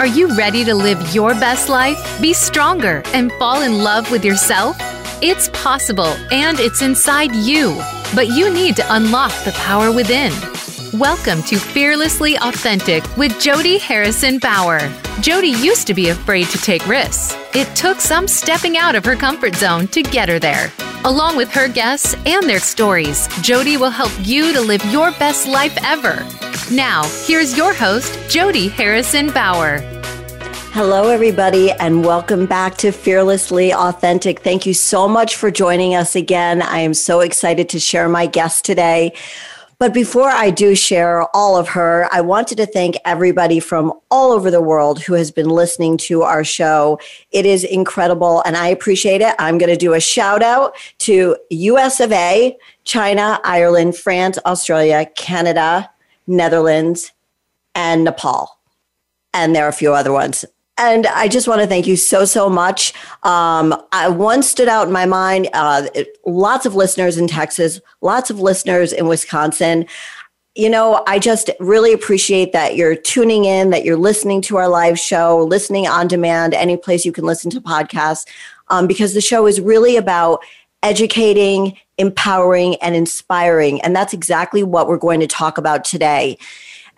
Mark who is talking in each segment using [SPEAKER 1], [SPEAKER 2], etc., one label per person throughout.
[SPEAKER 1] Are you ready to live your best life, be stronger, and fall in love with yourself? It's possible and it's inside you, but you need to unlock the power within. Welcome to Fearlessly Authentic with Jody Harrison Bauer. Jody used to be afraid to take risks. It took some stepping out of her comfort zone to get her there. Along with her guests and their stories, Jody will help you to live your best life ever. Now, here's your host, Jody Harrison Bauer.
[SPEAKER 2] Hello, everybody, and welcome back to Fearlessly Authentic. Thank you so much for joining us again. I am so excited to share my guest today. But before I do share all of her, I wanted to thank everybody from all over the world who has been listening to our show. It is incredible and I appreciate it. I'm going to do a shout out to US of A, China, Ireland, France, Australia, Canada, Netherlands, and Nepal. And there are a few other ones. And I just want to thank you so, so much. Um, I, one stood out in my mind uh, lots of listeners in Texas, lots of listeners in Wisconsin. You know, I just really appreciate that you're tuning in, that you're listening to our live show, listening on demand, any place you can listen to podcasts, um, because the show is really about educating, empowering, and inspiring. And that's exactly what we're going to talk about today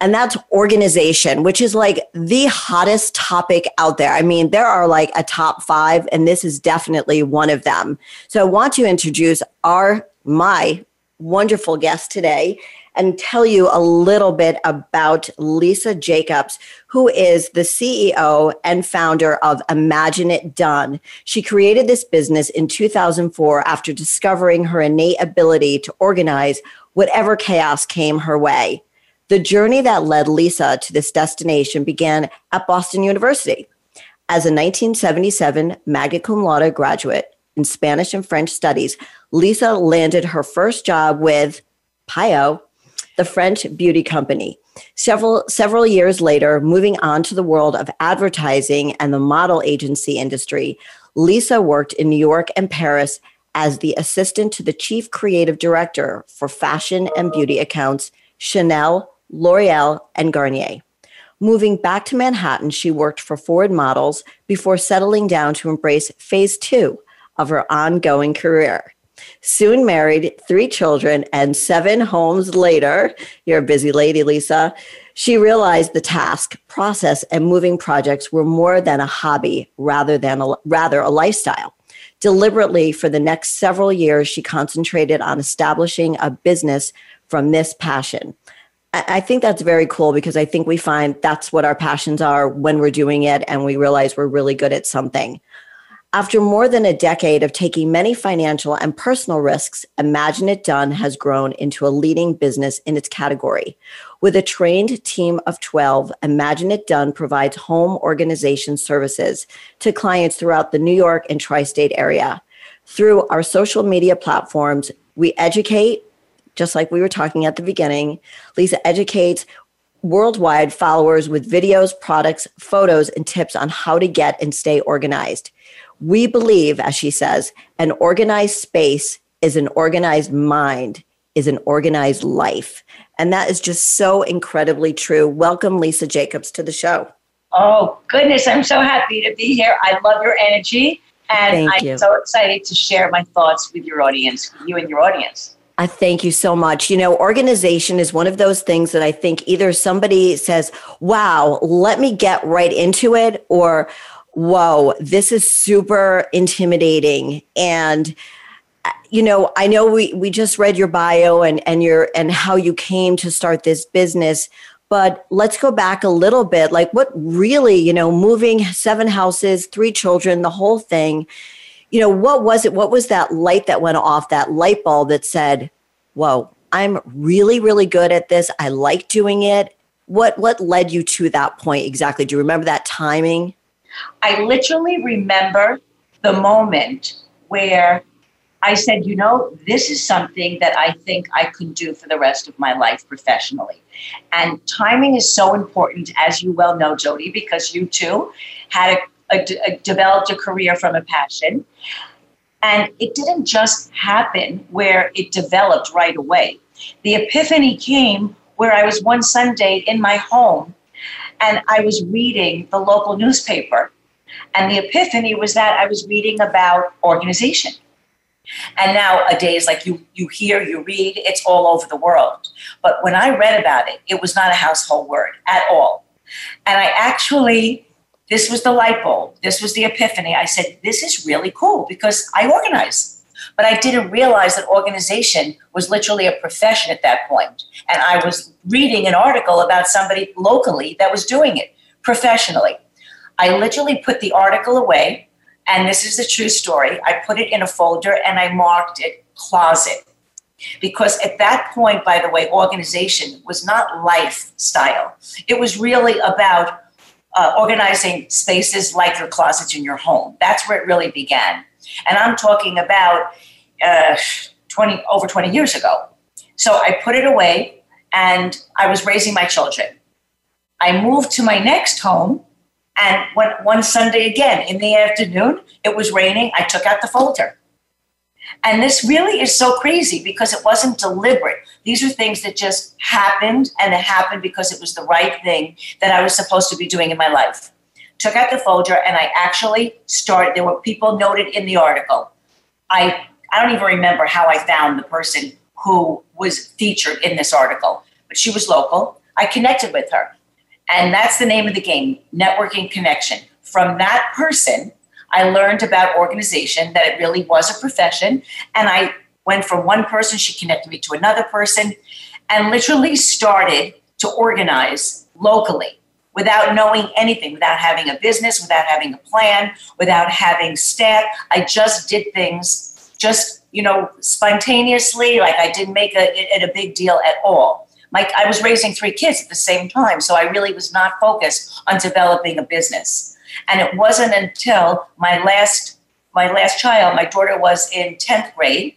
[SPEAKER 2] and that's organization, which is like the hottest topic out there. I mean, there are like a top five, and this is definitely one of them. So I want to introduce our, my wonderful guest today and tell you a little bit about Lisa Jacobs, who is the CEO and founder of Imagine It Done. She created this business in 2004 after discovering her innate ability to organize whatever chaos came her way. The journey that led Lisa to this destination began at Boston University. As a 1977 magna cum laude graduate in Spanish and French studies, Lisa landed her first job with Payot, the French beauty company. Several, several years later, moving on to the world of advertising and the model agency industry, Lisa worked in New York and Paris as the assistant to the chief creative director for fashion and beauty accounts Chanel, L'Oreal, and Garnier. Moving back to Manhattan, she worked for Ford Models before settling down to embrace phase two of her ongoing career. Soon married, three children, and seven homes later, you're a busy lady, Lisa. She realized the task, process, and moving projects were more than a hobby rather than a, rather a lifestyle. Deliberately, for the next several years, she concentrated on establishing a business from this passion. I think that's very cool because I think we find that's what our passions are when we're doing it and we realize we're really good at something. After more than a decade of taking many financial and personal risks, Imagine It Done has grown into a leading business in its category. With a trained team of 12, Imagine It Done provides home organization services to clients throughout the New York and tri state area. Through our social media platforms, we educate, just like we were talking at the beginning. Lisa educates worldwide followers with videos, products, photos, and tips on how to get and stay organized. We believe, as she says, an organized space is an organized mind, is an organized life. And that is just so incredibly true. Welcome, Lisa Jacobs, to the show.
[SPEAKER 3] Oh, goodness. I'm so happy to be here. I love your energy. And
[SPEAKER 2] Thank
[SPEAKER 3] I'm
[SPEAKER 2] you.
[SPEAKER 3] so excited to share my thoughts with your audience, you and your audience.
[SPEAKER 2] I thank you so much. You know, organization is one of those things that I think either somebody says, wow, let me get right into it, or whoa, this is super intimidating. And, uh, you know, I know we, we just read your bio and, and your and how you came to start this business, but let's go back a little bit. Like what really, you know, moving seven houses, three children, the whole thing you know, what was it? What was that light that went off, that light bulb that said, whoa, I'm really, really good at this. I like doing it. What what led you to that point exactly? Do you remember that timing?
[SPEAKER 3] I literally remember the moment where I said, you know, this is something that I think I could do for the rest of my life professionally. And timing is so important, as you well know, Jody, because you too had a a, a, developed a career from a passion. And it didn't just happen where it developed right away. The epiphany came where I was one Sunday in my home And I was reading the local newspaper. And the epiphany was that I was reading about organization. And nowadays, like you, you hear, you read, it's all over the world. But when I read about it, it was not a household word at all. And I actually, this was the light bulb. This was the epiphany. I said, this is really cool because I organize. But I didn't realize that organization was literally a profession at that point. And I was reading an article about somebody locally that was doing it professionally. I literally put the article away, and this is the true story. I put it in a folder and I marked it closet. Because at that point, by the way, organization was not lifestyle. It was really about uh, organizing spaces like your closets in your home. That's where it really began. And I'm talking about uh, 20, over 20 years ago. So I put it away and I was raising my children. I moved to my next home. And when, one Sunday again in the afternoon, it was raining. I took out the folder. And this really is so crazy because it wasn't deliberate. These are things that just happened, and it happened because it was the right thing that I was supposed to be doing in my life took out the folder, and I actually started. There were people noted in the article. I I don't even remember how I found the person who was featured in this article, but she was local. I connected with her, and that's the name of the game: networking connection. From that person, I learned about organization, that it really was a profession, and I went from one person. She connected me to another person, and literally started to organize locally without knowing anything, without having a business, without having a plan, without having staff. I just did things just, you know, spontaneously, like I didn't make it a big deal at all. Like I was raising three kids at the same time, so I really was not focused on developing a business. And it wasn't until my last my last child, my daughter was in 10th grade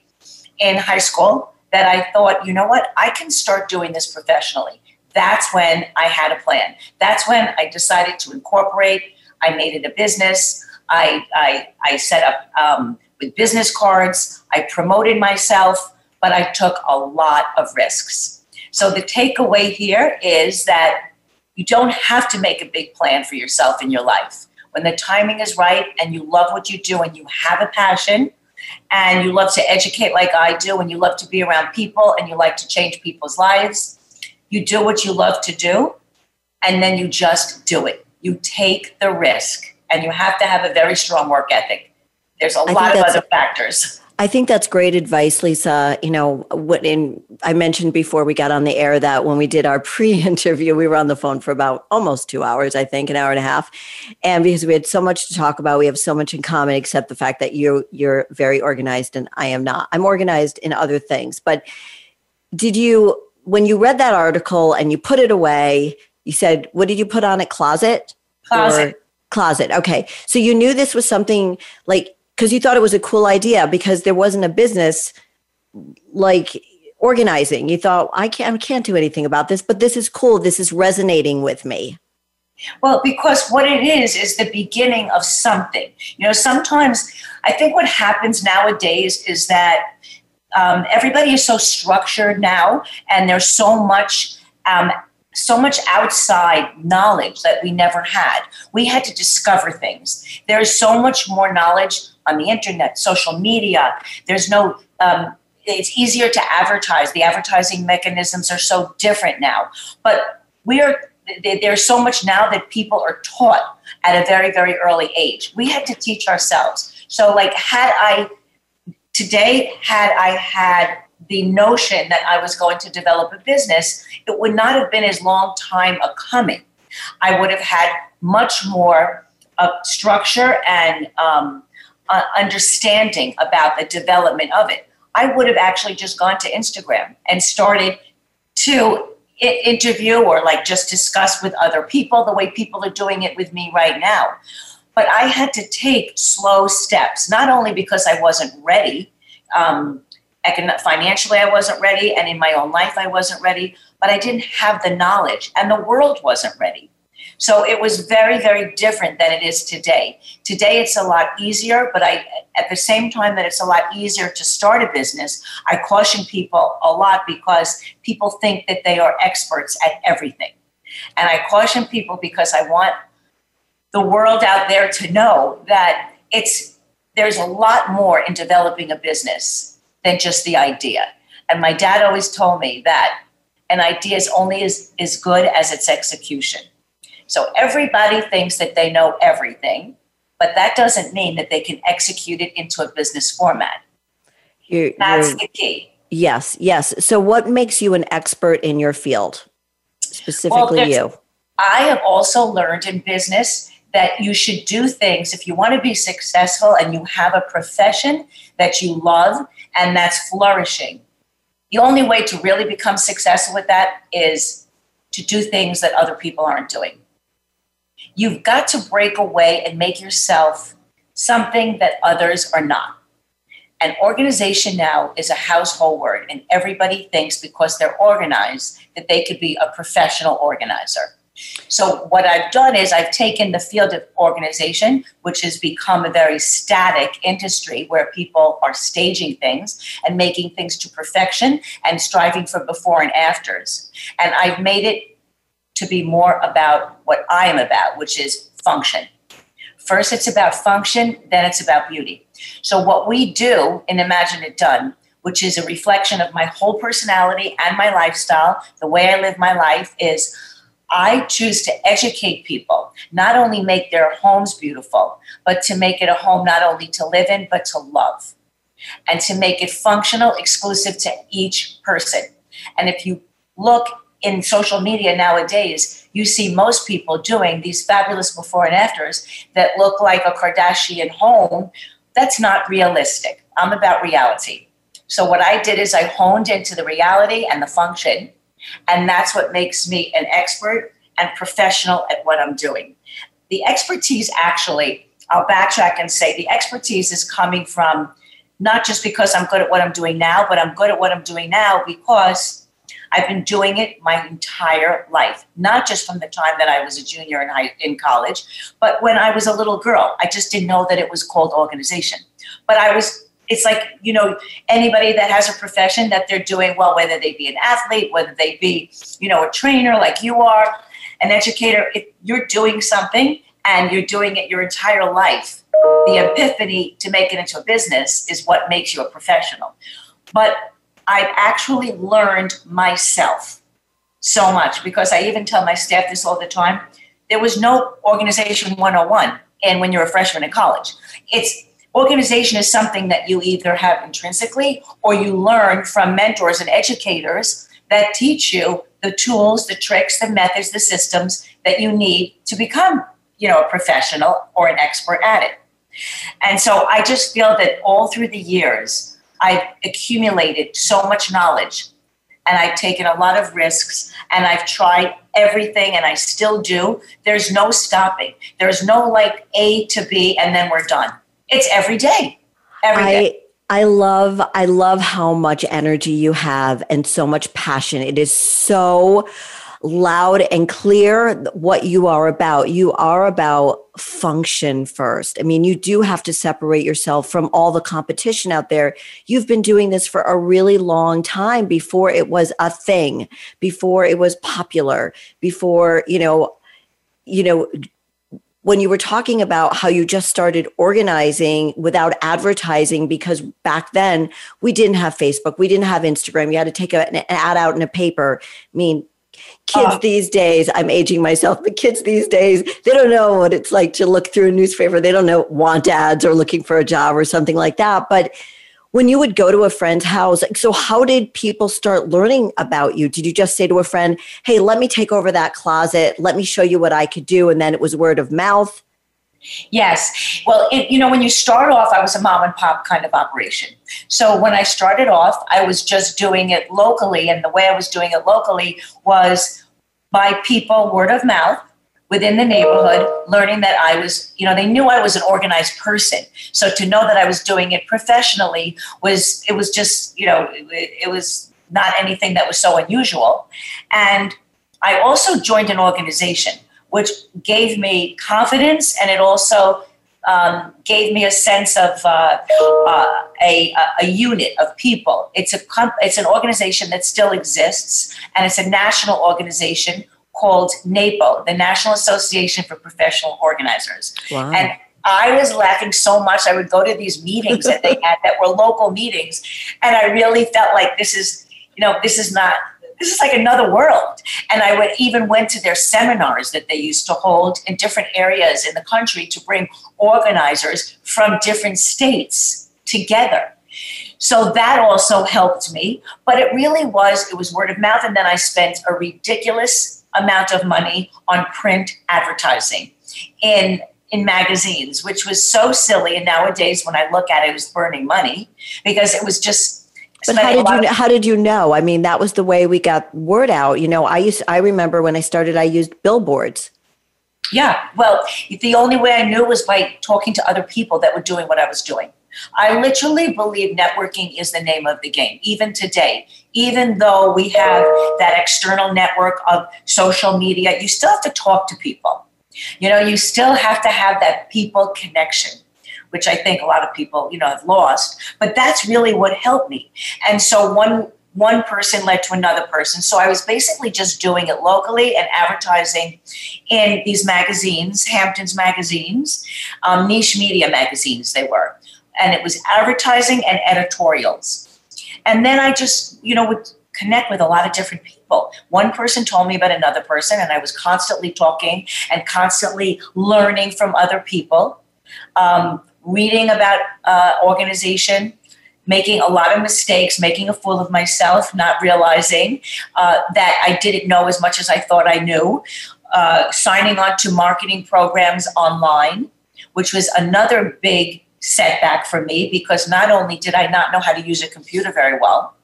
[SPEAKER 3] in high school, that I thought, you know what, I can start doing this professionally that's when I had a plan. That's when I decided to incorporate. I made it a business. I, I, I set up um, with business cards. I promoted myself, but I took a lot of risks. So the takeaway here is that you don't have to make a big plan for yourself in your life. When the timing is right and you love what you do and you have a passion and you love to educate like I do and you love to be around people and you like to change people's lives, you do what you love to do, and then you just do it. You take the risk, and you have to have a very strong work ethic. There's a I lot of other factors.
[SPEAKER 2] I think that's great advice, Lisa. You know, what in I mentioned before we got on the air that when we did our pre-interview, we were on the phone for about almost two hours, I think, an hour and a half. And because we had so much to talk about, we have so much in common, except the fact that you you're very organized and I am not. I'm organized in other things. But did you when you read that article and you put it away, you said, what did you put on it? Closet?
[SPEAKER 3] Closet.
[SPEAKER 2] Or closet. Okay. So you knew this was something like, because you thought it was a cool idea because there wasn't a business like organizing. You thought, I can't, I can't do anything about this, but this is cool. This is resonating with me.
[SPEAKER 3] Well, because what it is is the beginning of something. You know, sometimes I think what happens nowadays is that um, everybody is so structured now, and there's so much. Um, so much outside knowledge that we never had. We had to discover things. There's so much more knowledge on the internet, social media. There's no, um, it's easier to advertise. The advertising mechanisms are so different now. But we are, there's so much now that people are taught at a very, very early age. We had to teach ourselves. So, like, had I Today, had I had the notion that I was going to develop a business, it would not have been as long time a coming. I would have had much more uh, structure and um, uh, understanding about the development of it. I would have actually just gone to Instagram and started to I- interview or like just discuss with other people the way people are doing it with me right now. But I had to take slow steps, not only because I wasn't ready, um, econ- financially, I wasn't ready, and in my own life, I wasn't ready, but I didn't have the knowledge, and the world wasn't ready. So it was very, very different than it is today. Today, it's a lot easier, but I, at the same time that it's a lot easier to start a business, I caution people a lot because people think that they are experts at everything. And I caution people because I want the world out there to know that it's there's a lot more in developing a business than just the idea. And my dad always told me that an idea is only as, as good as its execution. So everybody thinks that they know everything, but that doesn't mean that they can execute it into a business format. You're, That's you're, the key.
[SPEAKER 2] Yes, yes. So, what makes you an expert in your field, specifically well, you?
[SPEAKER 3] I have also learned in business that you should do things if you want to be successful and you have a profession that you love and that's flourishing. The only way to really become successful with that is to do things that other people aren't doing. You've got to break away and make yourself something that others are not. An organization now is a household word, and everybody thinks because they're organized that they could be a professional organizer. So, what I've done is I've taken the field of organization, which has become a very static industry where people are staging things and making things to perfection and striving for before and afters. And I've made it to be more about what I am about, which is function. First, it's about function, then, it's about beauty. So, what we do in Imagine It Done, which is a reflection of my whole personality and my lifestyle, the way I live my life, is I choose to educate people, not only make their homes beautiful, but to make it a home not only to live in, but to love. And to make it functional, exclusive to each person. And if you look in social media nowadays, you see most people doing these fabulous before and afters that look like a Kardashian home. That's not realistic. I'm about reality. So, what I did is I honed into the reality and the function and that's what makes me an expert and professional at what I'm doing. The expertise actually, I'll backtrack and say the expertise is coming from not just because I'm good at what I'm doing now, but I'm good at what I'm doing now because I've been doing it my entire life, not just from the time that I was a junior in, high, in college, but when I was a little girl. I just didn't know that it was called organization. But I was it's like you know anybody that has a profession that they're doing well whether they be an athlete whether they be you know a trainer like you are an educator if you're doing something and you're doing it your entire life the epiphany to make it into a business is what makes you a professional. But i've actually learned myself so much because i even tell my staff this all the time. There was no organization 101 and when you're a freshman in college. It's organization is something that you either have intrinsically or you learn from mentors and educators that teach you the tools, the tricks, the methods, the systems that you need to become, you know, a professional or an expert at it. And so I just feel that all through the years, I've accumulated so much knowledge and I've taken a lot of risks and I've tried everything and I still do. There's no stopping. There's no like A to B and then we're done it's every day. Every I, day.
[SPEAKER 2] I love I love how much energy you have and so much passion. It is so loud and clear what you are about. You are about function first. I mean, you do have to separate yourself from all the competition out there. You've been doing this for a really long time before it was a thing, before it was popular, before, you know, you know, when you were talking about how you just started organizing without advertising because back then we didn't have facebook we didn't have instagram you had to take an ad out in a paper. I mean kids uh, these days i'm aging myself but kids these days they don't know what it's like to look through a newspaper. They don't know want ads or looking for a job or something like that. But when you would go to a friend's house so how did people start learning about you did you just say to a friend hey let me take over that closet let me show you what i could do and then it was word of mouth
[SPEAKER 3] Yes. Well, it, you know, when you start off, I was a mom and pop kind of operation. So when I started off, I was just doing it locally. And the way I was doing it locally was by people, word of mouth within the neighborhood, learning that I was, you know, they knew I was an organized person. So to know that I was doing it professionally was, it was just, you know, it, it was not anything that was so unusual. And I also joined an organization, which gave me confidence and it also um, gave me a sense of uh, uh, a, a unit of people. It's a it's an organization that still exists, and it's a national organization called NAPO, the National Association for Professional Organizers.
[SPEAKER 2] Wow.
[SPEAKER 3] And I was laughing so much. I would go to these meetings that they had that were local meetings, and I really felt like this is, you know, this is not this is like another world. And I would even went to their seminars that they used to hold in different areas in the country to bring organizers from different states together. So that also helped me. But it really was, it was word of mouth. And then I spent a ridiculous amount of money on print advertising in in magazines, which was so silly. And nowadays, when I look at it, it was burning money because it was just
[SPEAKER 2] but how did you how did you know? I mean, that was the way we got word out. You know, I used I remember when I started, I used billboards.
[SPEAKER 3] Yeah, well, the only way I knew was by talking to other people that were doing what I was doing. I literally believe networking is the name of the game, even today. Even though we have that external network of social media, you still have to talk to people. You know, you still have to have that people connection which I think a lot of people, you know, have lost. But that's really what helped me. And so one one person led to another person. So I was basically just doing it locally and advertising in these magazines, Hamptons magazines, um, niche media magazines they were. And it was advertising and editorials. And then I just, you know, would connect with a lot of different people. One person told me about another person, and I was constantly talking and constantly learning from other people. Um, reading about uh, organization, making a lot of mistakes, making a fool of myself, not realizing uh, that I didn't know as much as I thought I knew, uh, signing on to marketing programs online, which was another big setback for me because not only did I not know how to use a computer very well,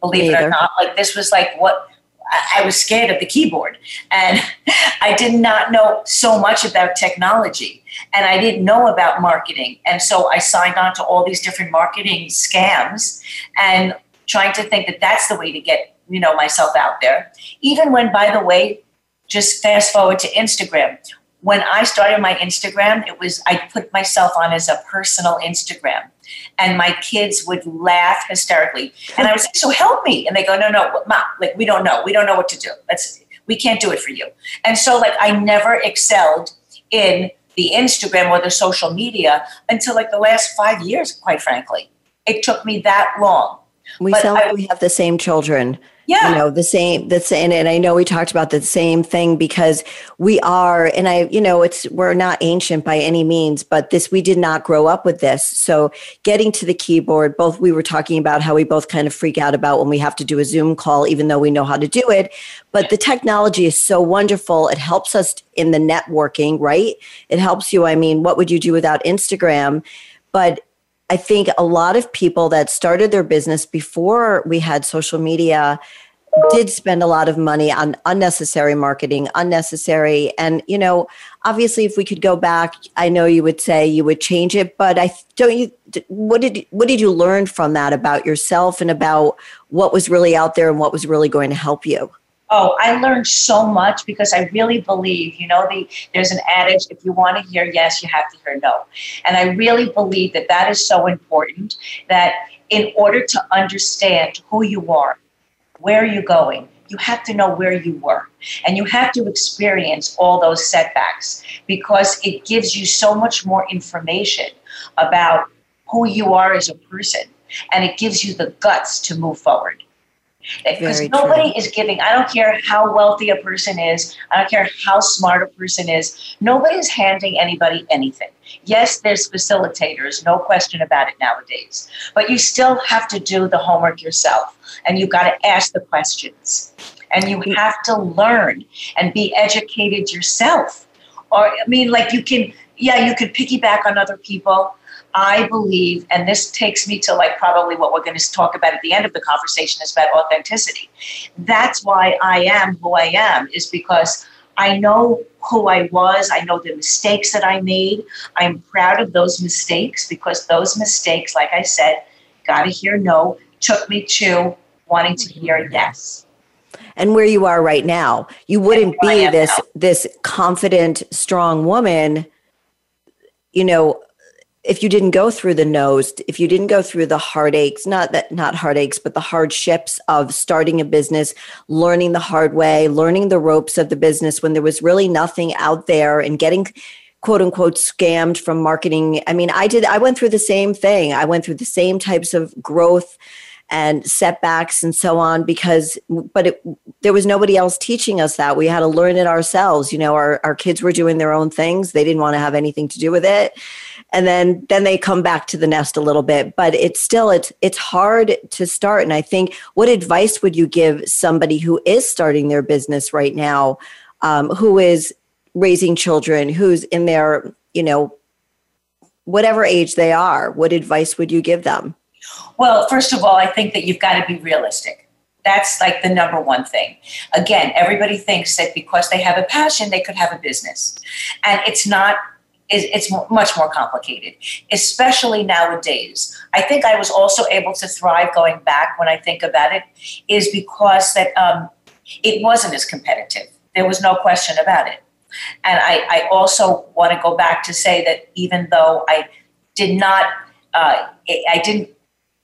[SPEAKER 3] believe it or not, like this was like what I was scared of the keyboard and I did not know so much about technology and I didn't know about marketing. And so I signed on to all these different marketing scams and trying to think that that's the way to get, you know, myself out there. Even when, by the way, just fast forward to Instagram. When I started my Instagram, it was I put myself on as a personal Instagram and my kids would laugh hysterically. And I was like, "So help me!" And they go, "No, no, mom, like we don't know, we don't know what to do. That's we can't do it for you." And so, like, I never excelled in the Instagram or the social media until like the last five years, quite frankly. It took me that long.
[SPEAKER 2] We but I, we have the same children
[SPEAKER 3] yeah.
[SPEAKER 2] you know the same the same and i know we talked about the same thing because we are and i you know it's we're not ancient by any means but this we did not grow up with this. So getting to the keyboard both we were talking about how we both kind of freak out about when we have to do a zoom call even though we know how to do it. But the technology is so wonderful. It helps us in the networking right? It helps you i mean what would you do without instagram? But I think a lot of people that started their business before we had social media did spend a lot of money on unnecessary marketing, unnecessary. And, you know, obviously if we could go back, I know you would say you would change it, but I don't you what did what did you learn from that about yourself and about what was really out there and what was really going to help you?
[SPEAKER 3] Oh, I learned so much because I really believe, you know, the, there's an adage if you want to hear yes, you have to hear no. And I really believe that that is so important that in order to understand who you are, where you're going, you have to know where you were. And you have to experience all those setbacks because it gives you so much more information about who you are as a person. And it gives you the guts to move forward. Because nobody true. is giving, I don't care how wealthy a person is, I don't care how smart a person is, nobody's handing anybody anything. Yes, there's facilitators, no question about it nowadays, but you still have to do the homework yourself and you've got to ask the questions and you mm. have to learn and be educated yourself. Or, I mean, like you can, yeah, you could piggyback on other people I believe, and this takes me to like probably what we're going to talk about at the end of the conversation is about authenticity. That's why I am who I am, is because I know who I was. I know the mistakes that I made. I'm proud of those mistakes because those mistakes, like I said, got to hear no, took me to wanting to hear yes
[SPEAKER 2] and where you are right now you wouldn't be this now. this confident strong woman you know if you didn't go through the nose, if you didn't go through the heartaches, not that not heartaches, but the hardships of starting a business, learning the hard way, learning the ropes of the business when there was really nothing out there and getting quote unquote scammed from marketing. I mean, I did I went through the same thing. I went through the same types of growth and setbacks and so on because but it, there was nobody else teaching us that we had to learn it ourselves you know our, our kids were doing their own things they didn't want to have anything to do with it and then then they come back to the nest a little bit but it's still it's it's hard to start and i think what advice would you give somebody who is starting their business right now um, who is raising children who's in their you know whatever age they are what advice would you give them
[SPEAKER 3] well, first of all, I think that you've got to be realistic. That's like the number one thing. Again, everybody thinks that because they have a passion, they could have a business. And it's not it's much more complicated, especially nowadays. I think I was also able to thrive going back when I think about it, is because that um, it wasn't as competitive. There was no question about it. And I, I also want to go back to say that even though I did not, uh, I didn't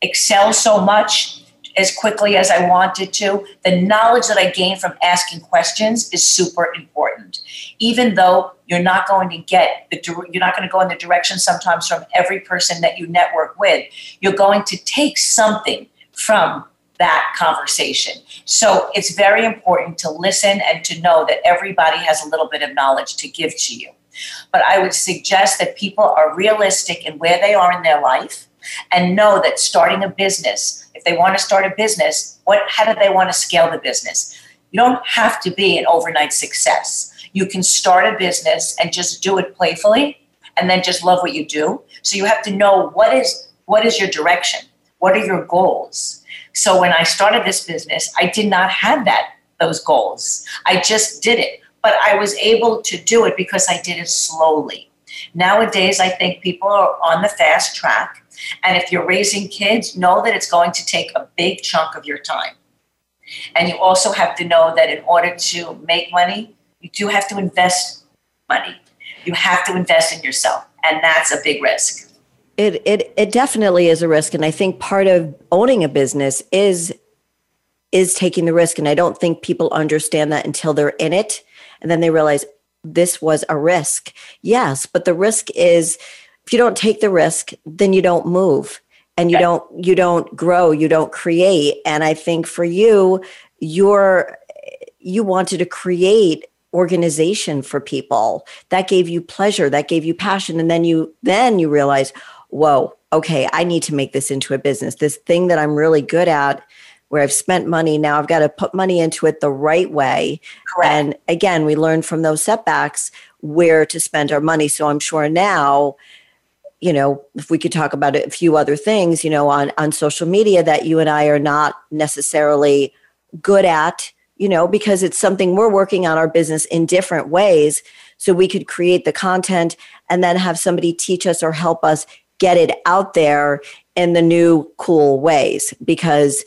[SPEAKER 3] excel so much as quickly as I wanted to. The knowledge that I gained from asking questions is super important. Even though you're not going to get the you're not going to go in the direction sometimes from every person that you network with, you're going to take something from that conversation. So it's very important to listen and to know that everybody has a little bit of knowledge to give to you. But I would suggest that people are realistic in where they are in their life and know that starting a business, if they want to start a business, what how do they want to scale the business? You don't have to be an overnight success. You can start a business and just do it playfully and then just love what you do. So you have to know what is what is your direction? What are your goals? So when I started this business, I did not have that those goals. I just did it, but I was able to do it because I did it slowly. Nowadays, I think people are on the fast track and if you're raising kids, know that it's going to take a big chunk of your time. And you also have to know that in order to make money, you do have to invest money. You have to invest in yourself, and that's a big risk.
[SPEAKER 2] It it it definitely is a risk, and I think part of owning a business is is taking the risk. And I don't think people understand that until they're in it, and then they realize this was a risk. Yes, but the risk is if you don't take the risk, then you don't move and you don't you don't grow, you don't create. And I think for you, you're you wanted to create organization for people. That gave you pleasure that gave you passion. And then you then you realize whoa okay i need to make this into a business. This thing that i'm really good at where i've spent money now i've got to put money into it the right way. Correct. and again we learned from those setbacks where to spend our money. So i'm sure now you know, if we could talk about a few other things, you know, on on social media that you and I are not necessarily good at, you know, because it's something we're working on our business in different ways. So we could create the content and then have somebody teach us or help us get it out there in the new cool ways because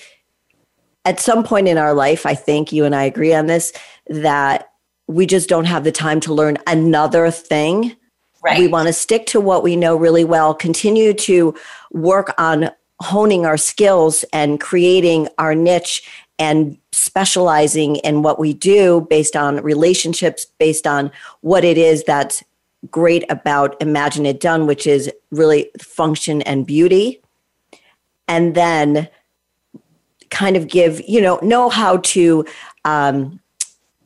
[SPEAKER 2] at some point in our life, I think you and I agree on this that we just don't have the time to learn another thing
[SPEAKER 3] Right.
[SPEAKER 2] We want to stick to what we know really well, continue to work on honing our skills and creating our niche and specializing in what we do based on relationships, based on what it is that's great about Imagine It Done, which is really function and beauty. And then kind of give, you know, know how to um,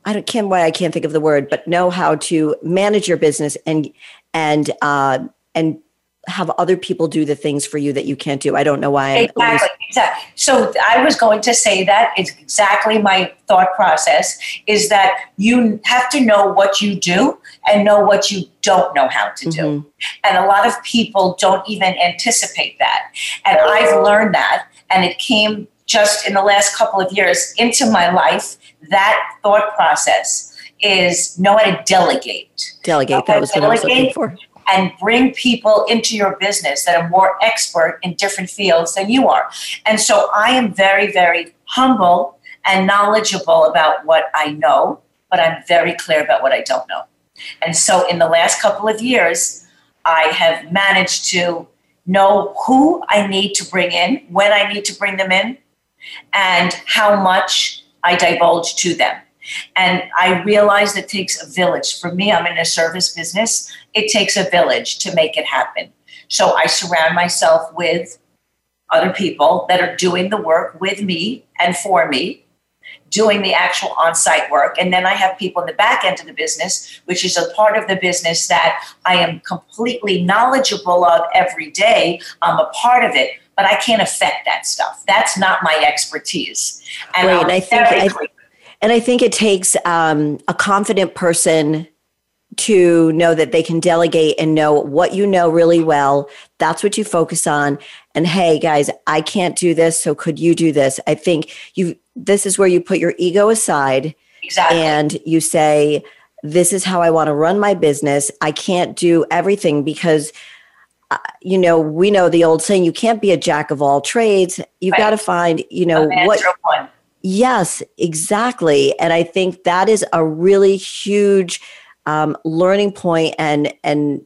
[SPEAKER 2] I don't can't why I can't think of the word, but know how to manage your business and and uh, and have other people do the things for you that you can't do. I don't know why.
[SPEAKER 3] I'm exactly, always- exactly. So I was going to say that it's exactly my thought process is that you have to know what you do and know what you don't know how to do. Mm-hmm. And a lot of people don't even anticipate that. And I've learned that and it came just in the last couple of years into my life that thought process is know how to delegate.
[SPEAKER 2] Delegate. That was what I was looking for.
[SPEAKER 3] And bring people into your business that are more expert in different fields than you are. And so I am very, very humble and knowledgeable about what I know, but I'm very clear about what I don't know. And so in the last couple of years, I have managed to know who I need to bring in, when I need to bring them in, and how much I divulge to them. And I realize it takes a village. For me, I'm in a service business. It takes a village to make it happen. So I surround myself with other people that are doing the work with me and for me, doing the actual on site work. And then I have people in the back end of the business, which is a part of the business that I am completely knowledgeable of every day. I'm a part of it, but I can't affect that stuff. That's not my expertise.
[SPEAKER 2] And right. I think, I, and I think it takes um, a confident person to know that they can delegate and know what you know really well. That's what you focus on. And hey, guys, I can't do this, so could you do this? I think you. This is where you put your ego aside,
[SPEAKER 3] exactly.
[SPEAKER 2] and you say, "This is how I want to run my business. I can't do everything because." Uh, you know, we know the old saying, you can't be a jack of all trades. You've right. got to find, you know, what. Yes, exactly. And I think that is a really huge um, learning point and and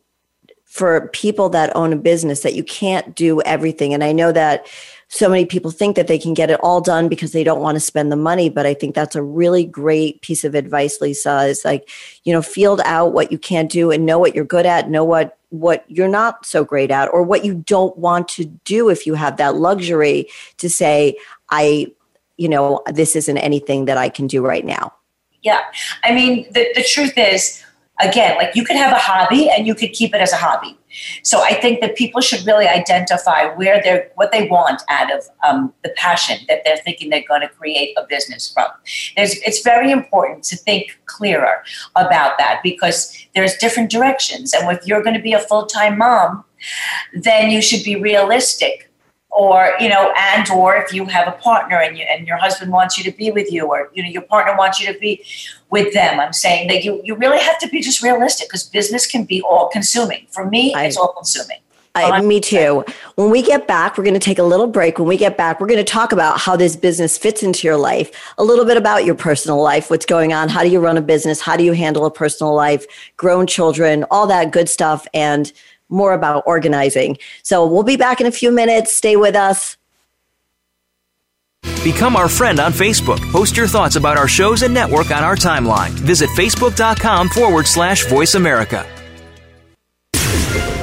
[SPEAKER 2] for people that own a business that you can't do everything and i know that so many people think that they can get it all done because they don't want to spend the money but i think that's a really great piece of advice lisa is like you know field out what you can't do and know what you're good at know what what you're not so great at or what you don't want to do if you have that luxury to say i you know this isn't anything that i can do right now
[SPEAKER 3] yeah i mean the, the truth is again, like you could have a hobby and you could keep it as a hobby. So I think that people should really identify where they're what they want out of um, the passion that they're thinking they're going to create a business from. There's, it's very important to think clearer about that because there's different directions, and if you're going to be a full time mom, then you should be realistic or you know and or if you have a partner and you and your husband wants you to be with you or you know your partner wants you to be with them i'm saying that you you really have to be just realistic because business can be all consuming for me I, it's all consuming
[SPEAKER 2] I, me too. When we get back, we're going to take a little break. When we get back, we're going to talk about how this business fits into your life, a little bit about your personal life, what's going on, how do you run a business, how do you handle a personal life, grown children, all that good stuff. And more about organizing. So we'll be back in a few minutes. Stay with us.
[SPEAKER 4] Become our friend on Facebook. Post your thoughts about our shows and network on our timeline. Visit facebook.com forward slash voice America.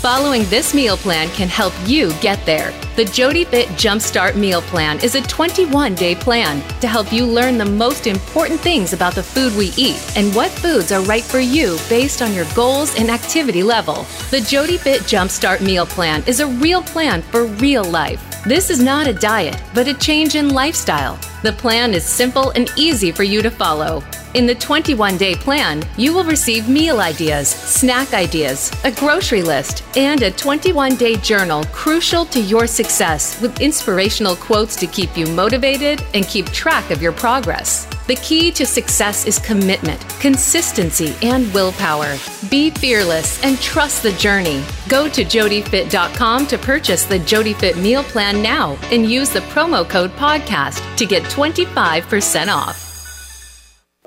[SPEAKER 1] Following this meal plan can help you get there. The Jody Fit Jumpstart Meal Plan is a 21 day plan to help you learn the most important things about the food we eat and what foods are right for you based on your goals and activity level. The Jody Fit Jumpstart Meal Plan is a real plan for real life. This is not a diet, but a change in lifestyle. The plan is simple and easy for you to follow. In the 21 day plan, you will receive meal ideas, snack ideas, a grocery list, and a 21 day journal crucial to your success with inspirational quotes to keep you motivated and keep track of your progress. The key to success is commitment, consistency, and willpower. Be fearless and trust the journey. Go to jodyfit.com to purchase the JodyFit meal plan now and use the promo code podcast to get 25% off.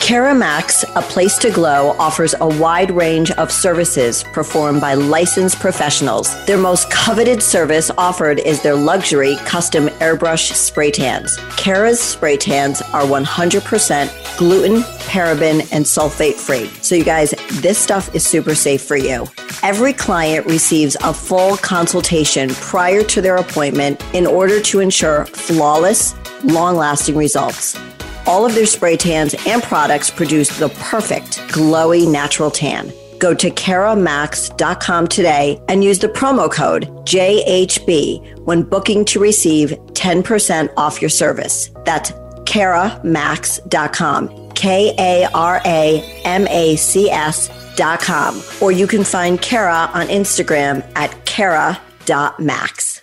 [SPEAKER 2] Karamacs, a place to glow, offers a wide range of services performed by licensed professionals. Their most coveted service offered is their luxury custom airbrush spray tans. Kara's spray tans are 100% gluten, paraben, and sulfate free. So, you guys, this stuff is super safe for you. Every client receives a full consultation prior to their appointment in order to ensure flawless, long lasting results. All of their spray tans and products produce the perfect glowy natural tan. Go to karamacs.com today and use the promo code JHB when booking to receive 10% off your service. That's karamacs.com. K A R A M A C S.com. Or you can find Kara on Instagram at kara.max.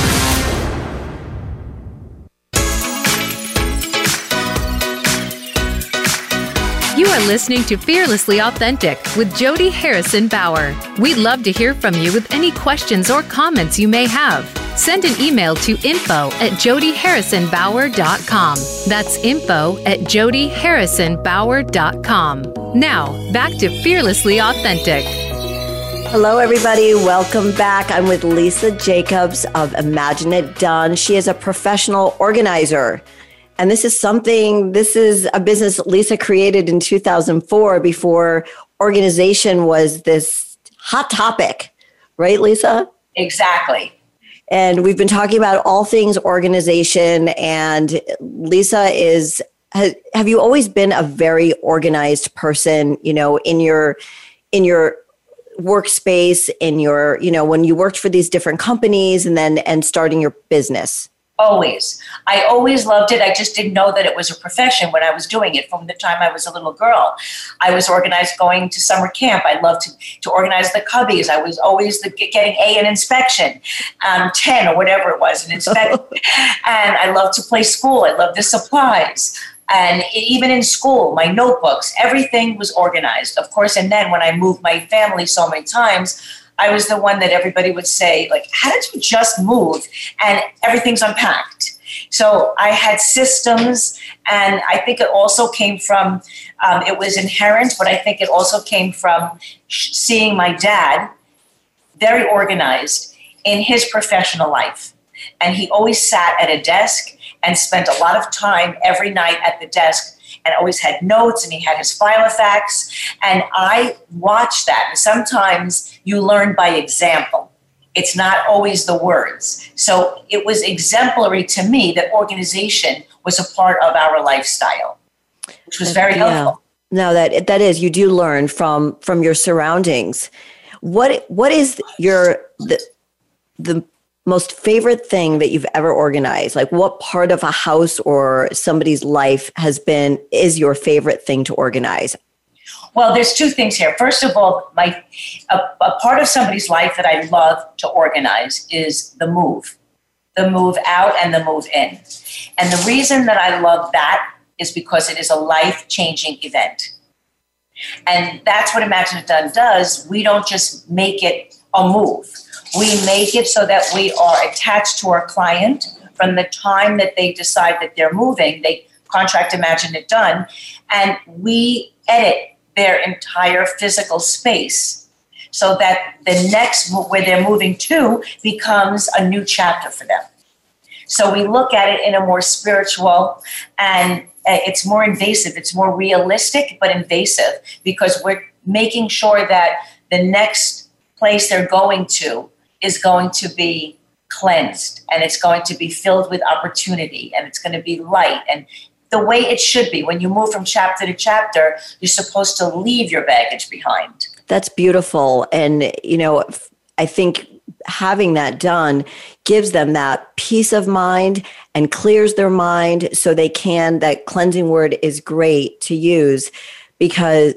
[SPEAKER 1] You are listening to Fearlessly Authentic with Jody Harrison Bauer. We'd love to hear from you with any questions or comments you may have. Send an email to info at jodyharrisonbauer.com. That's info at jodyharrisonbauer.com. Now, back to Fearlessly Authentic.
[SPEAKER 2] Hello, everybody. Welcome back. I'm with Lisa Jacobs of Imagine It Done. She is a professional organizer. And this is something, this is a business Lisa created in 2004 before organization was this hot topic, right, Lisa?
[SPEAKER 3] Exactly.
[SPEAKER 2] And we've been talking about all things organization. And Lisa is, have you always been a very organized person, you know, in your, in your, workspace in your you know when you worked for these different companies and then and starting your business
[SPEAKER 3] always. I always loved it. I just didn't know that it was a profession when i was doing it from the time i was a little girl. I was organized going to summer camp. I loved to, to organize the cubbies. I was always the, getting a in inspection um, 10 or whatever it was an inspection. And i loved to play school. I loved the supplies. And even in school my notebooks everything was organized of course. And then when i moved my family so many times I was the one that everybody would say, like, how did you just move? And everything's unpacked. So I had systems, and I think it also came from, um, it was inherent, but I think it also came from seeing my dad very organized in his professional life. And he always sat at a desk and spent a lot of time every night at the desk and always had notes and he had his file Filofax. And I watched that. And sometimes you learn by example. It's not always the words. So it was exemplary to me that organization was a part of our lifestyle, which was very yeah. helpful.
[SPEAKER 2] No, that that is you do learn from from your surroundings. What what is your the the most favorite thing that you've ever organized? Like what part of a house or somebody's life has been is your favorite thing to organize?
[SPEAKER 3] Well, there's two things here. First of all, my a, a part of somebody's life that I love to organize is the move. The move out and the move in. And the reason that I love that is because it is a life-changing event. And that's what Imagine It Done does. We don't just make it a move we make it so that we are attached to our client from the time that they decide that they're moving. They contract Imagine It Done, and we edit their entire physical space so that the next where they're moving to becomes a new chapter for them. So we look at it in a more spiritual and uh, it's more invasive, it's more realistic, but invasive because we're making sure that the next place they're going to is going to be cleansed and it's going to be filled with opportunity and it's going to be light and the way it should be. When you move from chapter to chapter, you're supposed to leave your baggage behind.
[SPEAKER 2] That's beautiful. And, you know, I think having that done gives them that peace of mind and clears their mind so they can, that cleansing word is great to use because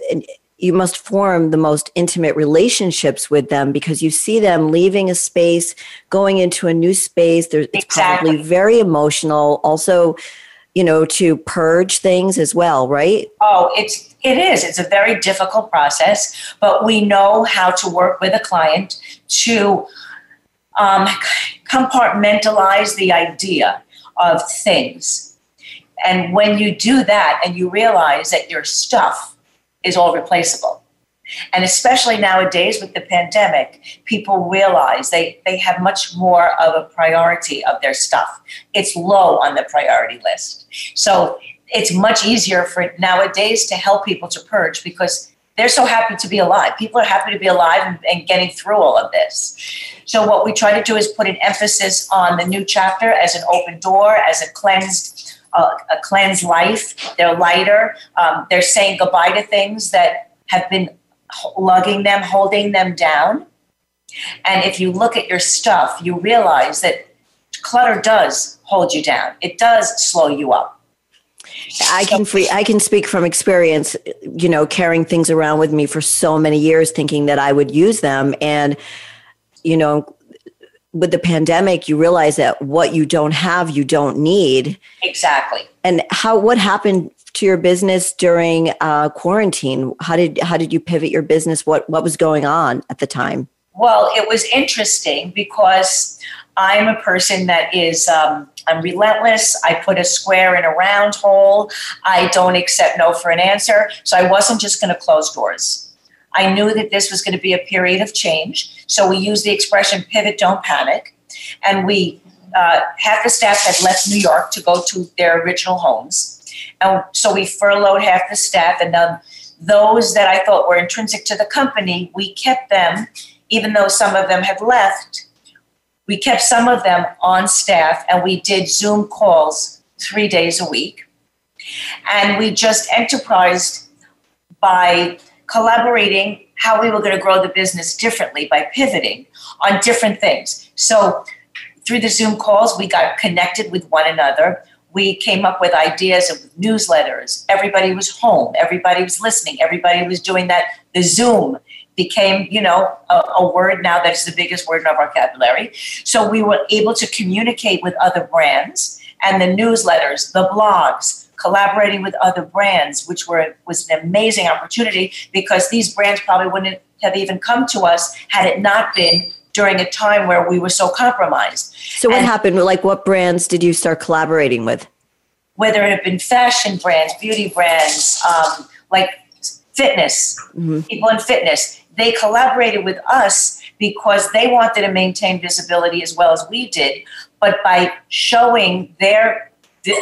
[SPEAKER 2] you must form the most intimate relationships with them because you see them leaving a space, going into a new space. There's, it's exactly. probably very emotional. Also, you know, to purge things as well, right?
[SPEAKER 3] Oh, it's it is. It's a very difficult process, but we know how to work with a client to um, compartmentalize the idea of things. And when you do that and you realize that your stuff is all replaceable, and especially nowadays with the pandemic, people realize they, they have much more of a priority of their stuff. It's low on the priority list. So it's much easier for nowadays to help people to purge because they're so happy to be alive. People are happy to be alive and, and, getting through all of this. So, what we try to do is put an emphasis on the new chapter as an open door, as a cleansed, uh, a cleansed life. They're lighter. Um, they're saying goodbye to things that have been lugging them, holding them down. And if you look at your stuff, you realize that clutter does hold you down. It does slow you up.
[SPEAKER 2] I can free I can speak from experience, you know, carrying things around with me for so many years thinking that I would use them and you know, with the pandemic you realize that what you don't have you don't need.
[SPEAKER 3] Exactly.
[SPEAKER 2] And how what happened to your business during uh, quarantine? How did how did you pivot your business? What what was going on at the time?
[SPEAKER 3] Well, it was interesting because I'm a person that is um, I'm relentless. I put a square in a round hole. I don't accept no for an answer. So I wasn't just going to close doors. I knew that this was going to be a period of change. So we used the expression pivot, don't panic. And we, uh, half the staff had left New York to go to their original homes. And so we furloughed half the staff. And then those that I thought were intrinsic to the company, we kept them, even though some of them had left we kept some of them on staff and we did Zoom calls three days a week. And we just enterprised by collaborating how we were going to grow the business differently by pivoting on different things. So through the Zoom calls, we got connected with one another. We came up with ideas of newsletters. Everybody was home. Everybody was listening. Everybody was doing that, the Zoom became, you know, a, a, word now that is the biggest word in our vocabulary. So we were able to communicate with other brands and the newsletters, the blogs, collaborating with other brands, which were was an amazing opportunity because these brands probably wouldn't have even come to us had it not been during a time where we were so compromised.
[SPEAKER 2] So what and happened? Like what brands did you start collaborating with?
[SPEAKER 3] Whether it had been fashion brands, beauty brands, um, like fitness, mm-hmm. people in fitness they collaborated with us because they wanted to maintain visibility as well as we did. But by showing their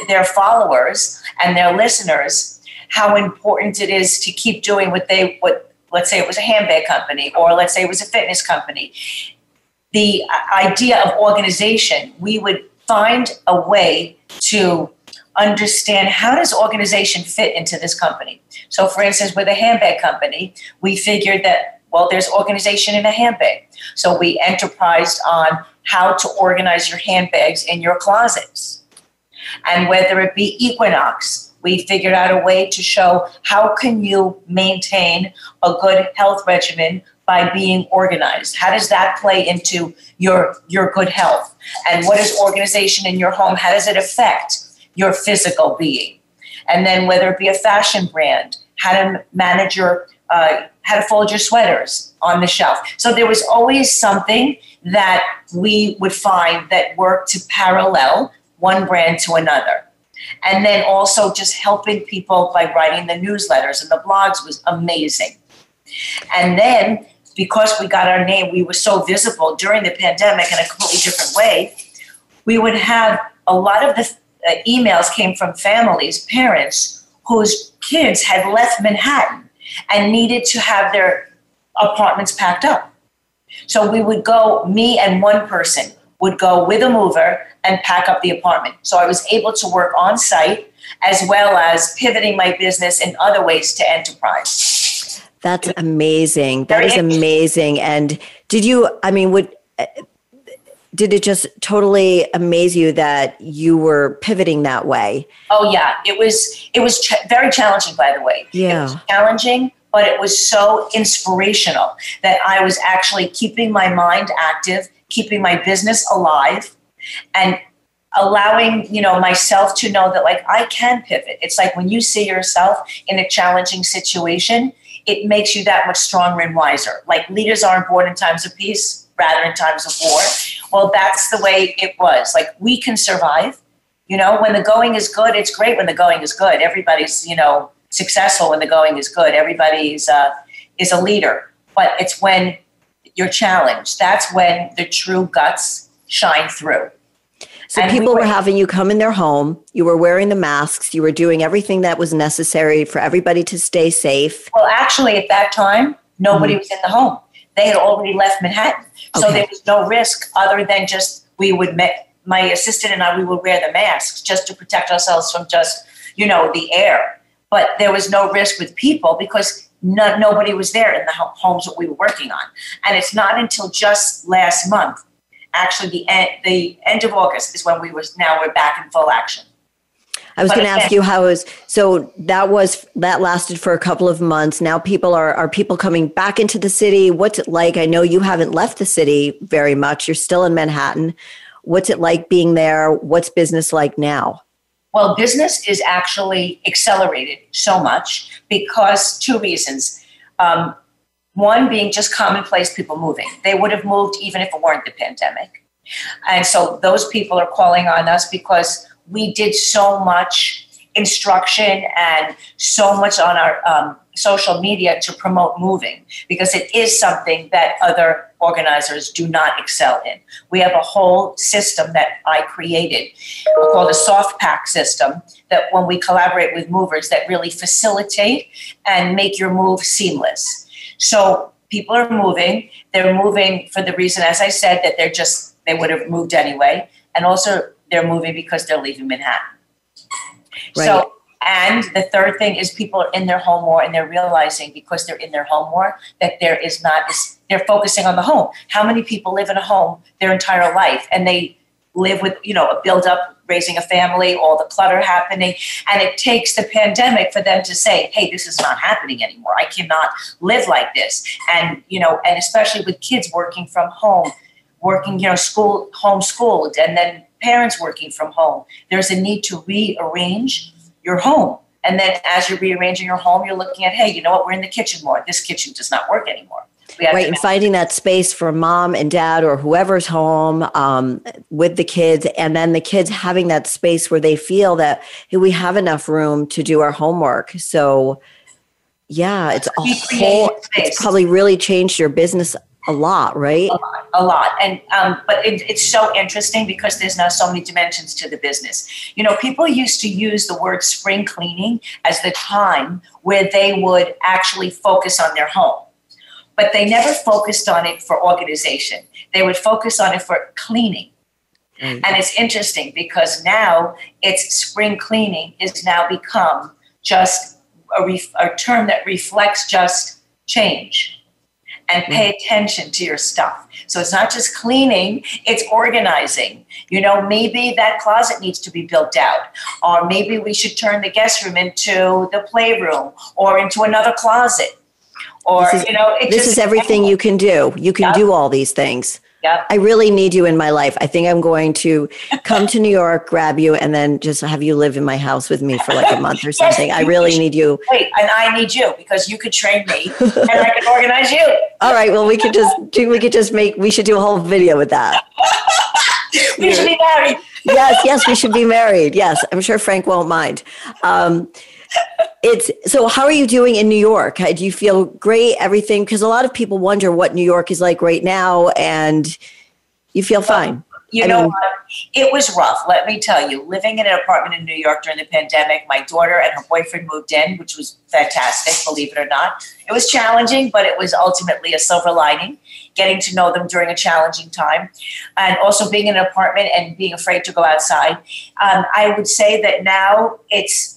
[SPEAKER 3] their followers and their listeners how important it is to keep doing what they what let's say it was a handbag company or let's say it was a fitness company the uh, idea of organization we would find a way to understand how does organization fit into this company so for instance with a handbag company we figured that well, there's organization in a handbag. So we enterprised on how to organize your handbags in your closets. And whether it be Equinox, we figured out a way to show how can you maintain a good health regimen by being organized. How does that play into your your good health? And what is organization in your home? How does it affect your physical being? And then whether it be a fashion brand, how to manage your uh, how to fold your sweaters on the shelf. So there was always something that we would find that worked to parallel one brand to another. And then also just helping people by writing the newsletters and the blogs was amazing. And then because we got our name, we were so visible during the pandemic in a completely different way. We would have a lot of the uh, emails came from families, parents whose kids had left Manhattan and needed to have their apartments packed up. So we would go, me and one person would go with a mover and pack up the apartment. So I was able to work on site as well as pivoting my business in other ways to enterprise.
[SPEAKER 2] That's amazing. That is amazing. And did you, I mean, would, eh, did it just totally amaze you that you were pivoting that way?
[SPEAKER 3] Oh yeah, it was it was ch- very challenging by the way.
[SPEAKER 2] Yeah.
[SPEAKER 3] challenging, but it was so inspirational that I was actually keeping my mind active, keeping my business alive and allowing, you know, myself to know that like I can pivot. It's like when you see yourself in a challenging situation, it makes you that much stronger and wiser. Like leaders aren't born in times of peace, rather in times of war Well, that's the way it was. Like we can survive. You know, when the going is good, it's great when the going is good. Everybody's, you know, successful when the going is good. Everybody's uh, is a leader. But it's when you're challenged. That's when the true guts shine through.
[SPEAKER 2] So and people we were, were, having you come in their home. You were wearing the masks. You were doing everything that was necessary for everybody to stay safe.
[SPEAKER 3] Well, actually, at that time, nobody mm-hmm. was in the home. They had already left Manhattan, so there was no risk other than just we would. My assistant and I, we would wear the masks just to protect ourselves from just you know the air. But there was no risk with people because no, nobody was there in the homes that we were working on. And it's not until just last month actually the end, the end of August is when we was now we're back in full action.
[SPEAKER 2] I was going to ask you how is so that was that lasted for a couple of months. Now people are are people coming back into the city? What's it like? I know you haven't left the city very much. You're still in Manhattan. What's it like being there? What's business like now?
[SPEAKER 3] Well, business is actually accelerated so much because two reasons. Um, one being just commonplace people moving. They would have moved even if it weren't the pandemic. And so those people are calling on us because we did so much instruction and so much on our um, social media to promote moving because it is something that other organizers do not excel in. We have a whole system that I created called a soft pack system that when we collaborate with movers that really facilitate and make your move seamless. So people are moving. They're moving for the reason, as I said, that they're just, they would have moved anyway. And also they're moving because they're leaving Manhattan. Right. So, and the third thing is people are in their home more and they're realizing because they're in their home more that there is not, they're focusing on the home. How many people live in a home their entire life and they live with, you know, a build up raising a family, all the clutter happening. And it takes the pandemic for them to say, hey, this is not happening anymore. I cannot live like this. And, you know, and especially with kids working from home, working, you know, school, homeschooled, and then parents working from home, there's a need to rearrange your home. And then as you're rearranging your home, you're looking at, hey, you know what, we're in the kitchen more. This kitchen does not work anymore
[SPEAKER 2] right and finding that space for mom and dad or whoever's home um, with the kids and then the kids having that space where they feel that hey, we have enough room to do our homework so yeah it's a whole it's probably really changed your business a lot right
[SPEAKER 3] a lot, a lot. and um, but it, it's so interesting because there's now so many dimensions to the business you know people used to use the word spring cleaning as the time where they would actually focus on their home but they never focused on it for organization. They would focus on it for cleaning. Mm-hmm. And it's interesting because now it's spring cleaning is now become just a, ref- a term that reflects just change and pay mm-hmm. attention to your stuff. So it's not just cleaning, it's organizing. You know, maybe that closet needs to be built out, or maybe we should turn the guest room into the playroom or into another closet or
[SPEAKER 2] is,
[SPEAKER 3] you know
[SPEAKER 2] this is everything you can do you can do all these things
[SPEAKER 3] Yep.
[SPEAKER 2] I really need you in my life. I think I'm going to come to New York, grab you, and then just have you live in my house with me for like a month or something. yes, I really need you.
[SPEAKER 3] Wait, and I need you because you could train me and I can organize you.
[SPEAKER 2] All right. Well, we could just do. We could just make. We should do a whole video with that.
[SPEAKER 3] we should be married.
[SPEAKER 2] yes, yes, we should be married. Yes, I'm sure Frank won't mind. Um, it's so how are you doing in new york? Do you feel great everything? Because a lot of people wonder what new york is like right now and you feel fine.
[SPEAKER 3] you I know mean, it was rough let me tell you. Living in an apartment in new york during the pandemic my daughter and her boyfriend moved in which was fantastic believe it or not. It was challenging but it was ultimately a silver lining getting to know them during a challenging time and also being in an apartment and being afraid to go outside. Um, i would say that now it's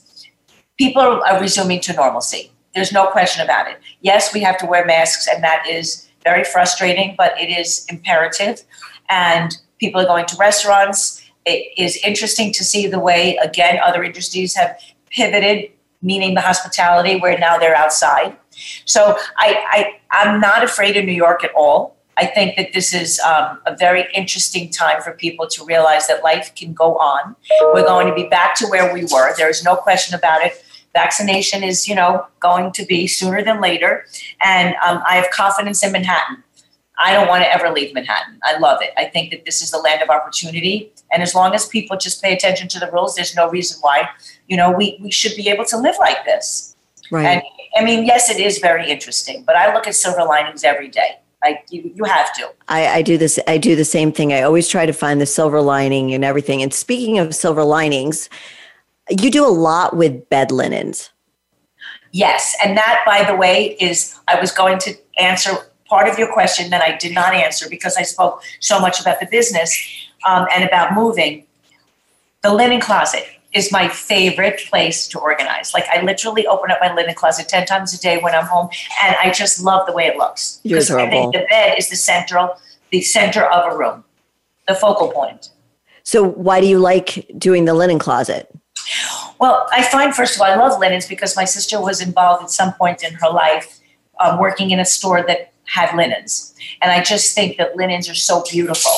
[SPEAKER 3] people are resuming to normalcy. There's no question about it. Yes, we have to wear masks, and that is very frustrating, but it is imperative. And people are going to restaurants. It is interesting to see the way, again, other industries have pivoted, meaning the hospitality, where now they're outside. So I, I, I'm not afraid of New York at all. I think that this is um, a very interesting time for people to realize that life can go on. We're going to be back to where we were. There is no question about it. Vaccination is, you know, going to be sooner than later, and um, I have confidence in Manhattan. I don't want to ever leave Manhattan. I love it. I think that this is the land of opportunity. And as long as people just pay attention to the rules, there's no reason why, you know, we, we should be able to live like this.
[SPEAKER 2] Right.
[SPEAKER 3] And I mean, yes, it is very interesting, but I look at silver linings every day. Like you, you have to.
[SPEAKER 2] I, I do this. I do the same thing. I always try to find the silver lining and everything. And speaking of silver linings, you do a lot with bed linens.
[SPEAKER 3] Yes. And that, by the way, is I was going to answer part of your question that I did not answer because I spoke so much about the business um, and about moving. The linen closet is my favorite place to organize. Like I literally open up my linen closet 10 times a day when I'm home and I just love the way it looks.
[SPEAKER 2] You're
[SPEAKER 3] Because I think the bed is the central, the center of a room, the focal point.
[SPEAKER 2] So why do you like doing the linen closet?
[SPEAKER 3] Well, I find, first of all, I love linens because my sister was involved at some point in her life um, working in a store that had linens. And I just think that linens are so beautiful.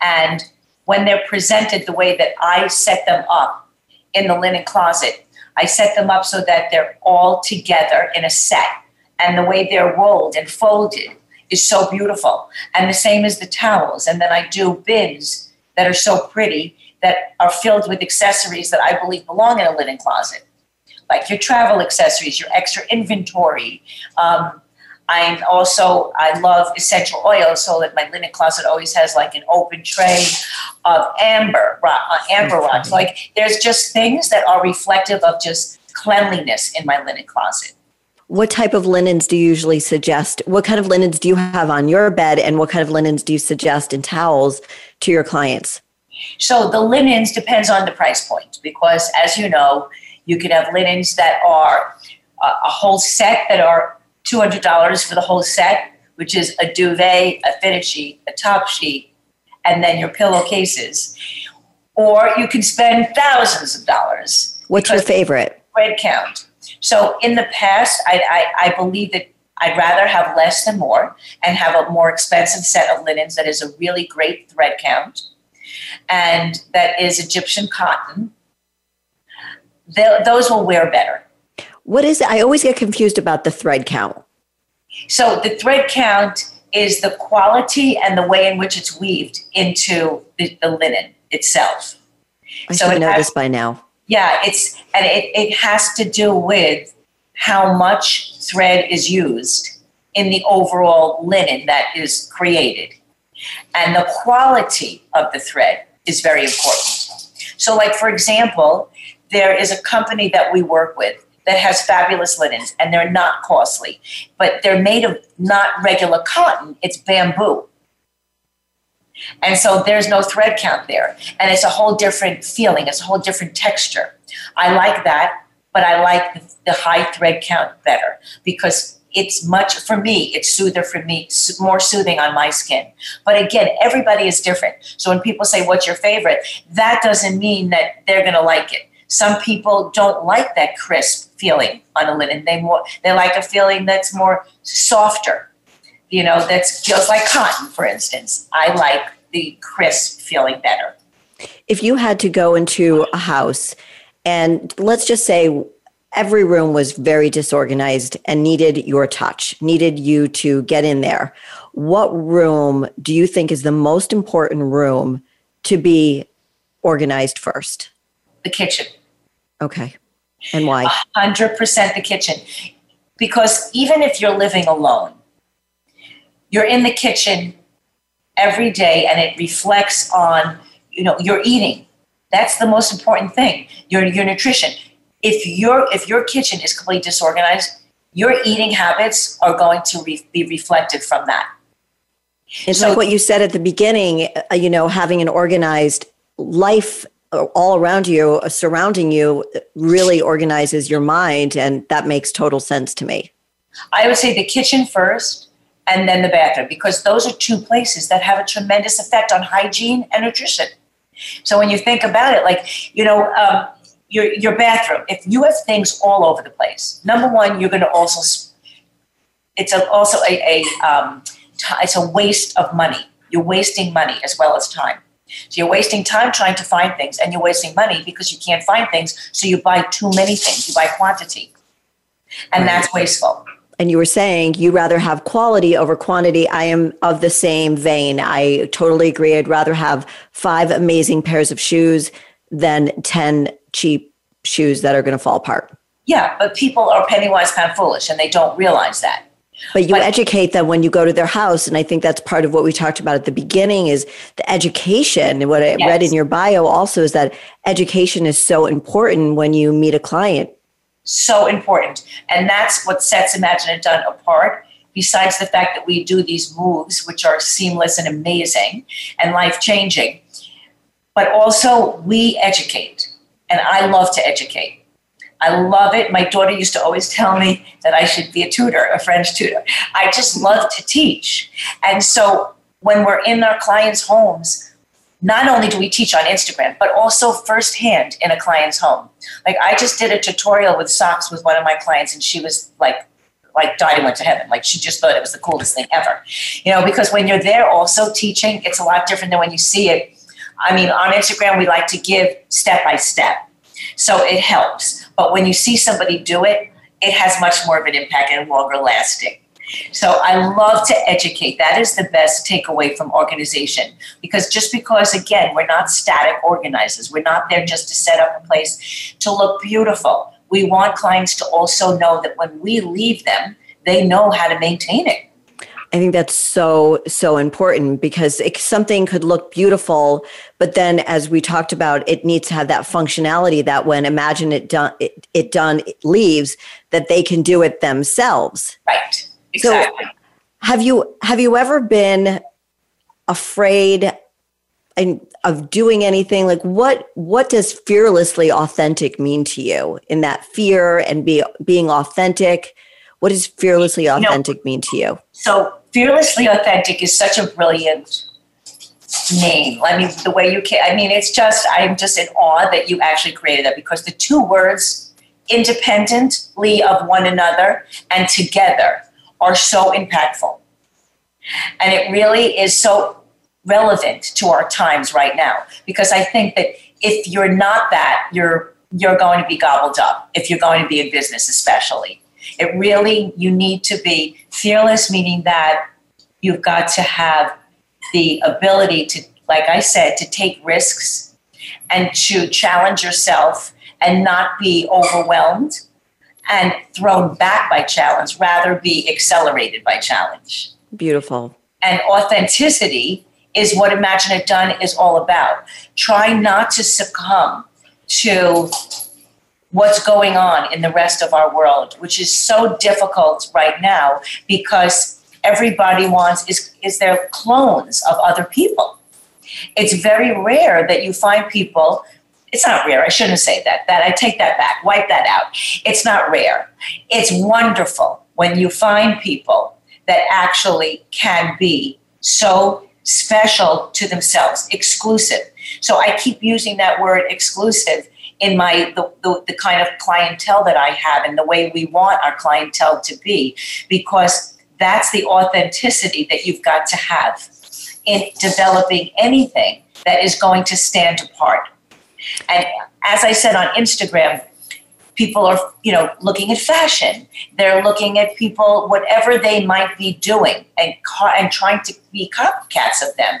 [SPEAKER 3] And when they're presented the way that I set them up in the linen closet, I set them up so that they're all together in a set. And the way they're rolled and folded is so beautiful. And the same as the towels. And then I do bins that are so pretty that are filled with accessories that I believe belong in a linen closet, like your travel accessories, your extra inventory. Um, I'm also I love essential oils, so that my linen closet always has like an open tray of amber rock, uh, amber rocks. Like there's just things that are reflective of just cleanliness in my linen closet.
[SPEAKER 2] What type of linens do you usually suggest? What kind of linens do you have on your bed, and what kind of linens do you suggest in towels to your clients?
[SPEAKER 3] So the linens depends on the price point because, as you know, you can have linens that are a, a whole set that are two hundred dollars for the whole set, which is a duvet, a fitted sheet, a top sheet, and then your pillowcases. Or you can spend thousands of dollars.
[SPEAKER 2] What's your favorite?
[SPEAKER 3] thread count. So in the past, I, I, I believe that I'd rather have less than more and have a more expensive set of linens that is a really great thread count and that is Egyptian cotton. Tho- those will wear better.
[SPEAKER 2] What is it? I always get confused about the thread count.
[SPEAKER 3] So the thread count is the quality and the way in which it's weaved into the, the linen itself.
[SPEAKER 2] I
[SPEAKER 3] So
[SPEAKER 2] should know
[SPEAKER 3] has-
[SPEAKER 2] this by now.
[SPEAKER 3] Yeah, it's and it, it has to do with how much thread is used in the overall linen that is created. And the quality of the thread is very important. So, like for example, there is a company that we work with that has fabulous linens and they're not costly, but they're made of not regular cotton, it's bamboo. And so there's no thread count there. And it's a whole different feeling, it's a whole different texture. I like that, but I like the, high thread count better because it's much, for me, it's soother for me, more soothing on my skin. But again, everybody is different. So when people say, What's your favorite? that doesn't mean that they're going to like it. Some people don't like that crisp feeling on a linen. They more they like a feeling that's more softer you know, that feels like cotton, for instance. I like the crisp feeling better.
[SPEAKER 2] If you had to go into a house and let's just say every room was very disorganized and needed your touch, needed you to get in there, what room do you think is the most important room to be organized first?
[SPEAKER 3] The kitchen,
[SPEAKER 2] Okay. And why?
[SPEAKER 3] 100% the kitchen. Because even if you're living alone, you're in the kitchen every day and it reflects on, you know, your eating. That's the most important thing, your, your nutrition. If your, if your kitchen is completely disorganized, your eating habits are going to re- be reflected from that.
[SPEAKER 2] It's
[SPEAKER 3] So-
[SPEAKER 2] like what you said at the beginning, uh, you know, having an organized life all around you, uh, surrounding you, really organizes your mind. And that makes total sense to me.
[SPEAKER 3] I would say the kitchen first and then the bathroom because those are two places that have a tremendous effect on hygiene and nutrition. So when you think about it, like, you know, um, your, your bathroom, if you have things all over the place, number one, you're going to also, it's a, also a, a um, ti it's a waste of money. You're wasting money as well as time. So you're wasting time trying to find things and you're wasting money because you can't find things. So you buy too many things, you buy quantity. And
[SPEAKER 2] Right.
[SPEAKER 3] that's wasteful.
[SPEAKER 2] and you were saying you rather have quality over quantity. I am of the same vein. I totally agree. I'd rather have five amazing pairs of shoes than 10 cheap shoes that are going to fall apart.
[SPEAKER 3] Yeah, but people are penny wise, pound foolish, and they don't realize that.
[SPEAKER 2] But you but, educate them when you go to their house, and I think that's part of what we talked about at the beginning is the education. And what I yes. read in your bio also is that education is so important when you meet a client
[SPEAKER 3] so important. And that's what sets Imagine It Done apart. Besides the fact that we do these moves, which are seamless and amazing and life changing, but also we educate. And I love to educate. I love it. My daughter used to always tell me that I should be a tutor, a French tutor. I just love to teach. And so when we're in our clients' homes, not only do we teach on Instagram, but also firsthand in a client's home. Like I just did a tutorial with socks with one of my clients, and she was like, like died and went to heaven. Like she just thought it was the coolest thing ever. You know, because when you're there also teaching, it's a lot different than when you see it. I mean, on Instagram, we like to give step by step. So it helps. But when you see somebody do it, it has much more of an impact and longer lasting. So I love to educate. That is the best takeaway from organization because just because, again, we're not static organizers, we're not there just to set up a place to look beautiful. We want clients to also know that when we leave them, they know how to maintain it.
[SPEAKER 2] I think that's so so important because it, something could look beautiful, but then as we talked about, it needs to have that functionality that when imagine it done it, it done it leaves that they can do it themselves.
[SPEAKER 3] Right. Exactly.
[SPEAKER 2] So have you have you ever been afraid of doing anything like what what does fearlessly authentic mean to you in that fear and be being authentic what does fearlessly authentic you know, mean to you
[SPEAKER 3] so fearlessly authentic is such a brilliant name i mean the way you can i mean it's just i'm just in awe that you actually created that because the two words independently of one another and together are so impactful. And it really is so relevant to our times right now because I think that if you're not that, you're you're going to be gobbled up if you're going to be in business especially. It really you need to be fearless meaning that you've got to have the ability to like I said to take risks and to challenge yourself and not be overwhelmed and thrown back by challenge, rather be accelerated by challenge.
[SPEAKER 2] Beautiful.
[SPEAKER 3] And authenticity is what Imagine It Done is all about. Try not to succumb to what's going on in the rest of our world, which is so difficult right now because everybody wants is, is their clones of other people. It's very rare that you find people it's not rare. I shouldn't say that. That I take that back. Wipe that out. It's not rare. It's wonderful when you find people that actually can be so special to themselves, exclusive. So I keep using that word exclusive in my the, the, the kind of clientele that I have and the way we want our clientele to be because that's the authenticity that you've got to have in developing anything that is going to stand apart and as I said on Instagram, people are, you know, looking at fashion. They're looking at people, whatever they might be doing, and and trying to be copycats of them.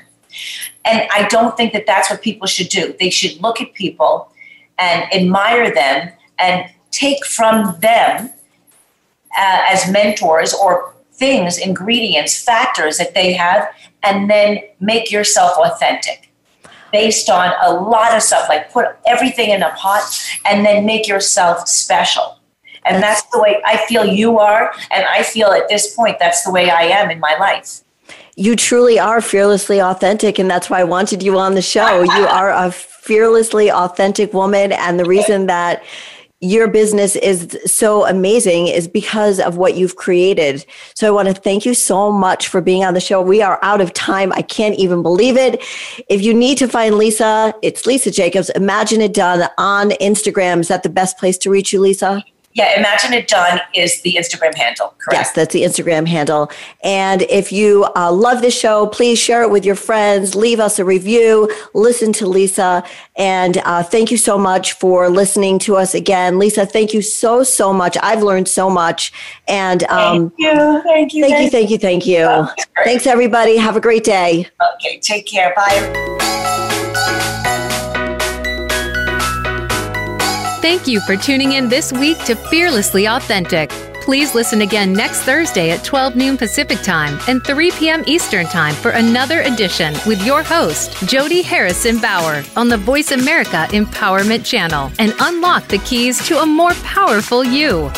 [SPEAKER 3] And I don't think that that's what people should do. They should look at people and admire them and take from them uh, as mentors or things, ingredients, factors that they have, and then make yourself authentic based on a lot of stuff, like put everything in a pot and then make yourself special. And that's the way I feel you are. And I feel at this point, that's the way I am in my life.
[SPEAKER 2] You truly are fearlessly authentic. And that's why I wanted you on the show. you are a fearlessly authentic woman. And the reason that your business is so amazing is because of what you've created. So I want to thank you so much for being on the show. We are out of time. I can't even believe it. If you need to find Lisa, it's Lisa Jacobs. Imagine it done on Instagram. Is that the best place to reach you, Lisa?
[SPEAKER 3] Yeah, Imagine It Done is the Instagram handle, correct?
[SPEAKER 2] Yes, that's the Instagram handle. And if you uh, love the show, please share it with your friends, leave us a review, listen to Lisa. And uh, thank you so much for listening to us again. Lisa, thank you so, so much. I've learned so much. And
[SPEAKER 3] um, thank you. Thank you.
[SPEAKER 2] Thank you. Thank you. Thank you. Thanks, everybody. Have a great day.
[SPEAKER 3] Okay, take care. Bye.
[SPEAKER 1] Thank you for tuning in this week to Fearlessly Authentic. Please listen again next Thursday at 12 noon Pacific Time and 3 p.m. Eastern Time for another edition with your host, Jody Harrison Bauer, on the Voice America Empowerment Channel and unlock the keys to a more powerful you.